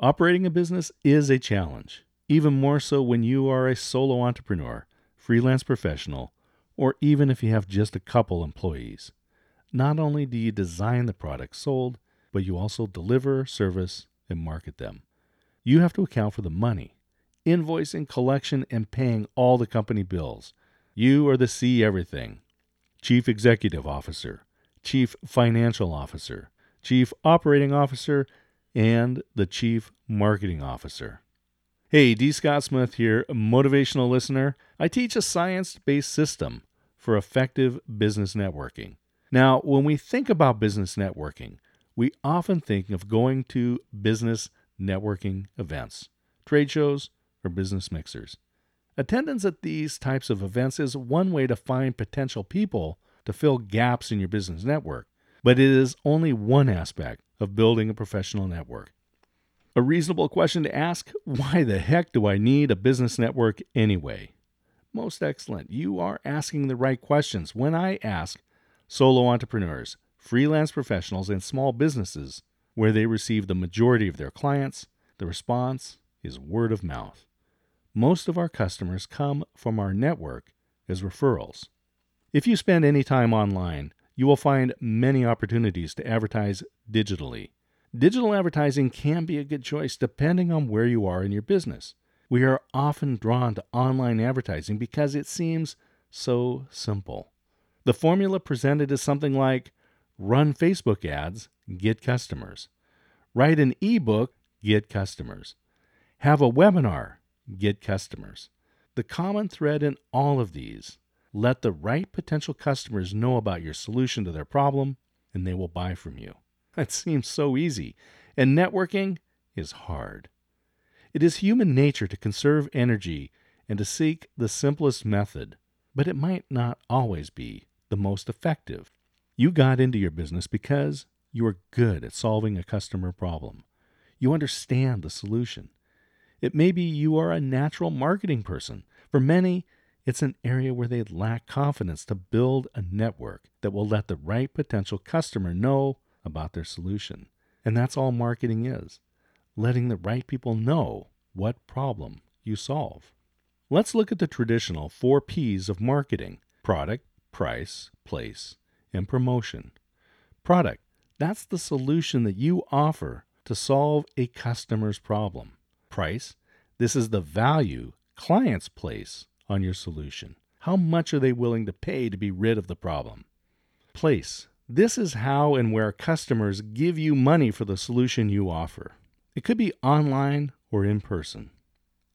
Operating a business is a challenge, even more so when you are a solo entrepreneur, freelance professional, or even if you have just a couple employees. Not only do you design the products sold, but you also deliver, service, and market them. You have to account for the money, invoicing, collection, and paying all the company bills. You are the C everything Chief Executive Officer, Chief Financial Officer, Chief Operating Officer, and the Chief Marketing Officer. Hey, D. Scott Smith here, motivational listener. I teach a science based system for effective business networking. Now, when we think about business networking, we often think of going to business networking events, trade shows, or business mixers. Attendance at these types of events is one way to find potential people to fill gaps in your business network, but it is only one aspect of building a professional network. A reasonable question to ask why the heck do I need a business network anyway? Most excellent. You are asking the right questions. When I ask solo entrepreneurs, freelance professionals, and small businesses where they receive the majority of their clients, the response is word of mouth. Most of our customers come from our network as referrals. If you spend any time online, you will find many opportunities to advertise digitally. Digital advertising can be a good choice depending on where you are in your business. We are often drawn to online advertising because it seems so simple. The formula presented is something like run Facebook ads, get customers, write an ebook, get customers, have a webinar, get customers. The common thread in all of these let the right potential customers know about your solution to their problem, and they will buy from you. That seems so easy, and networking is hard. It is human nature to conserve energy and to seek the simplest method, but it might not always be the most effective. You got into your business because you are good at solving a customer problem. You understand the solution. It may be you are a natural marketing person. For many, it's an area where they lack confidence to build a network that will let the right potential customer know about their solution. And that's all marketing is letting the right people know what problem you solve. Let's look at the traditional four P's of marketing product, price, place, and promotion. Product that's the solution that you offer to solve a customer's problem. Price this is the value clients place on your solution. How much are they willing to pay to be rid of the problem? Place. This is how and where customers give you money for the solution you offer. It could be online or in person.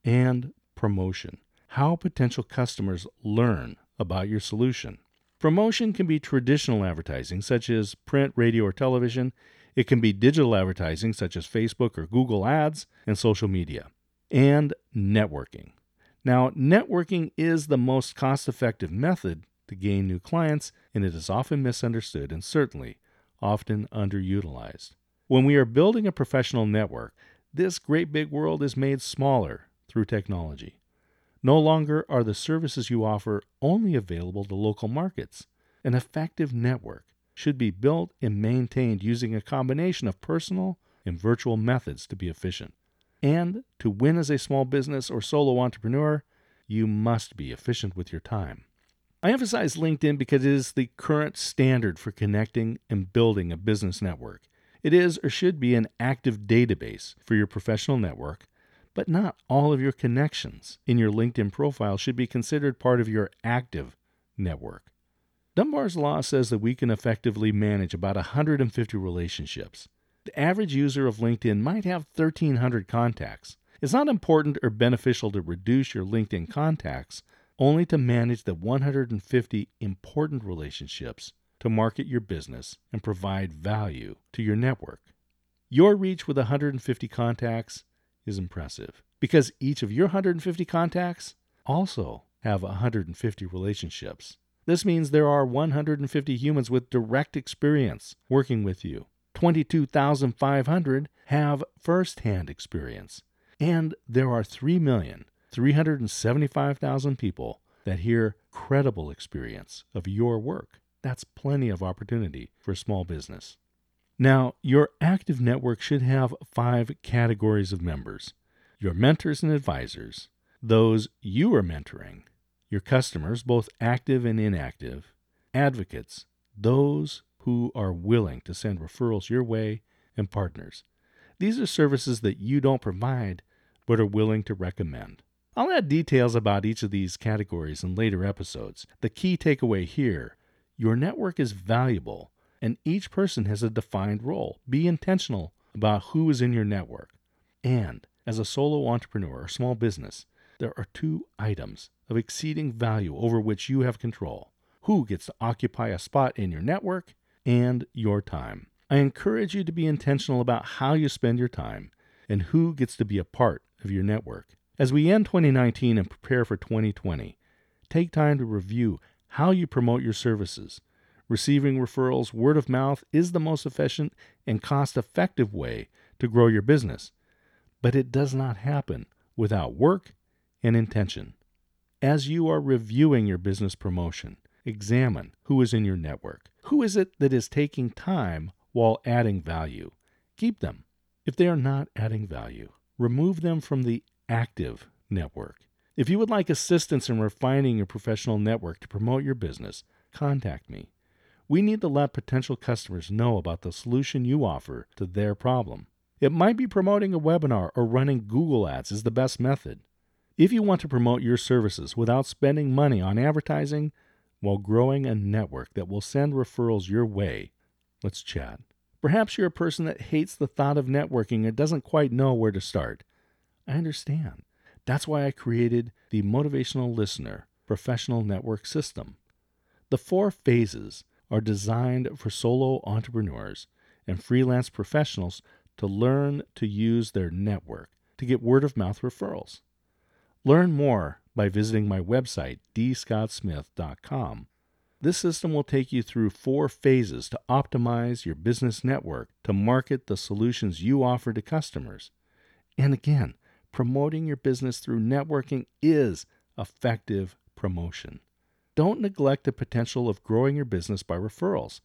And promotion. How potential customers learn about your solution. Promotion can be traditional advertising, such as print, radio, or television. It can be digital advertising, such as Facebook or Google Ads and social media. And networking. Now, networking is the most cost effective method to gain new clients, and it is often misunderstood and certainly often underutilized. When we are building a professional network, this great big world is made smaller through technology. No longer are the services you offer only available to local markets. An effective network should be built and maintained using a combination of personal and virtual methods to be efficient. And to win as a small business or solo entrepreneur, you must be efficient with your time. I emphasize LinkedIn because it is the current standard for connecting and building a business network. It is or should be an active database for your professional network, but not all of your connections in your LinkedIn profile should be considered part of your active network. Dunbar's Law says that we can effectively manage about 150 relationships. The average user of LinkedIn might have 1,300 contacts. It's not important or beneficial to reduce your LinkedIn contacts, only to manage the 150 important relationships to market your business and provide value to your network. Your reach with 150 contacts is impressive because each of your 150 contacts also have 150 relationships. This means there are 150 humans with direct experience working with you. 22,500 have first-hand experience. And there are 3,375,000 people that hear credible experience of your work. That's plenty of opportunity for small business. Now, your active network should have five categories of members your mentors and advisors, those you are mentoring, your customers, both active and inactive, advocates, those who are willing to send referrals your way, and partners. These are services that you don't provide but are willing to recommend. I'll add details about each of these categories in later episodes. The key takeaway here your network is valuable, and each person has a defined role. Be intentional about who is in your network. And as a solo entrepreneur or small business, there are two items of exceeding value over which you have control who gets to occupy a spot in your network and your time. I encourage you to be intentional about how you spend your time and who gets to be a part of your network. As we end 2019 and prepare for 2020, take time to review how you promote your services. Receiving referrals, word of mouth, is the most efficient and cost effective way to grow your business. But it does not happen without work and intention. As you are reviewing your business promotion, examine who is in your network. Who is it that is taking time while adding value? Keep them. If they are not adding value, remove them from the active network. If you would like assistance in refining your professional network to promote your business, contact me. We need to let potential customers know about the solution you offer to their problem. It might be promoting a webinar or running Google Ads is the best method. If you want to promote your services without spending money on advertising while growing a network that will send referrals your way, let's chat. Perhaps you're a person that hates the thought of networking and doesn't quite know where to start. I understand. That's why I created the Motivational Listener Professional Network System. The four phases are designed for solo entrepreneurs and freelance professionals to learn to use their network to get word of mouth referrals. Learn more by visiting my website, dscottsmith.com. This system will take you through four phases to optimize your business network to market the solutions you offer to customers. And again, promoting your business through networking is effective promotion. Don't neglect the potential of growing your business by referrals.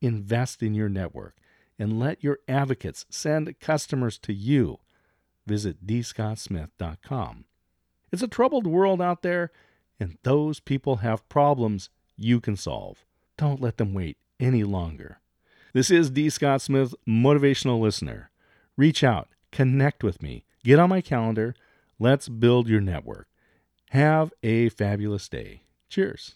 Invest in your network and let your advocates send customers to you. Visit dscottsmith.com. It's a troubled world out there, and those people have problems you can solve. Don't let them wait any longer. This is D. Scott Smith, motivational listener. Reach out, connect with me, Get on my calendar. Let's build your network. Have a fabulous day. Cheers.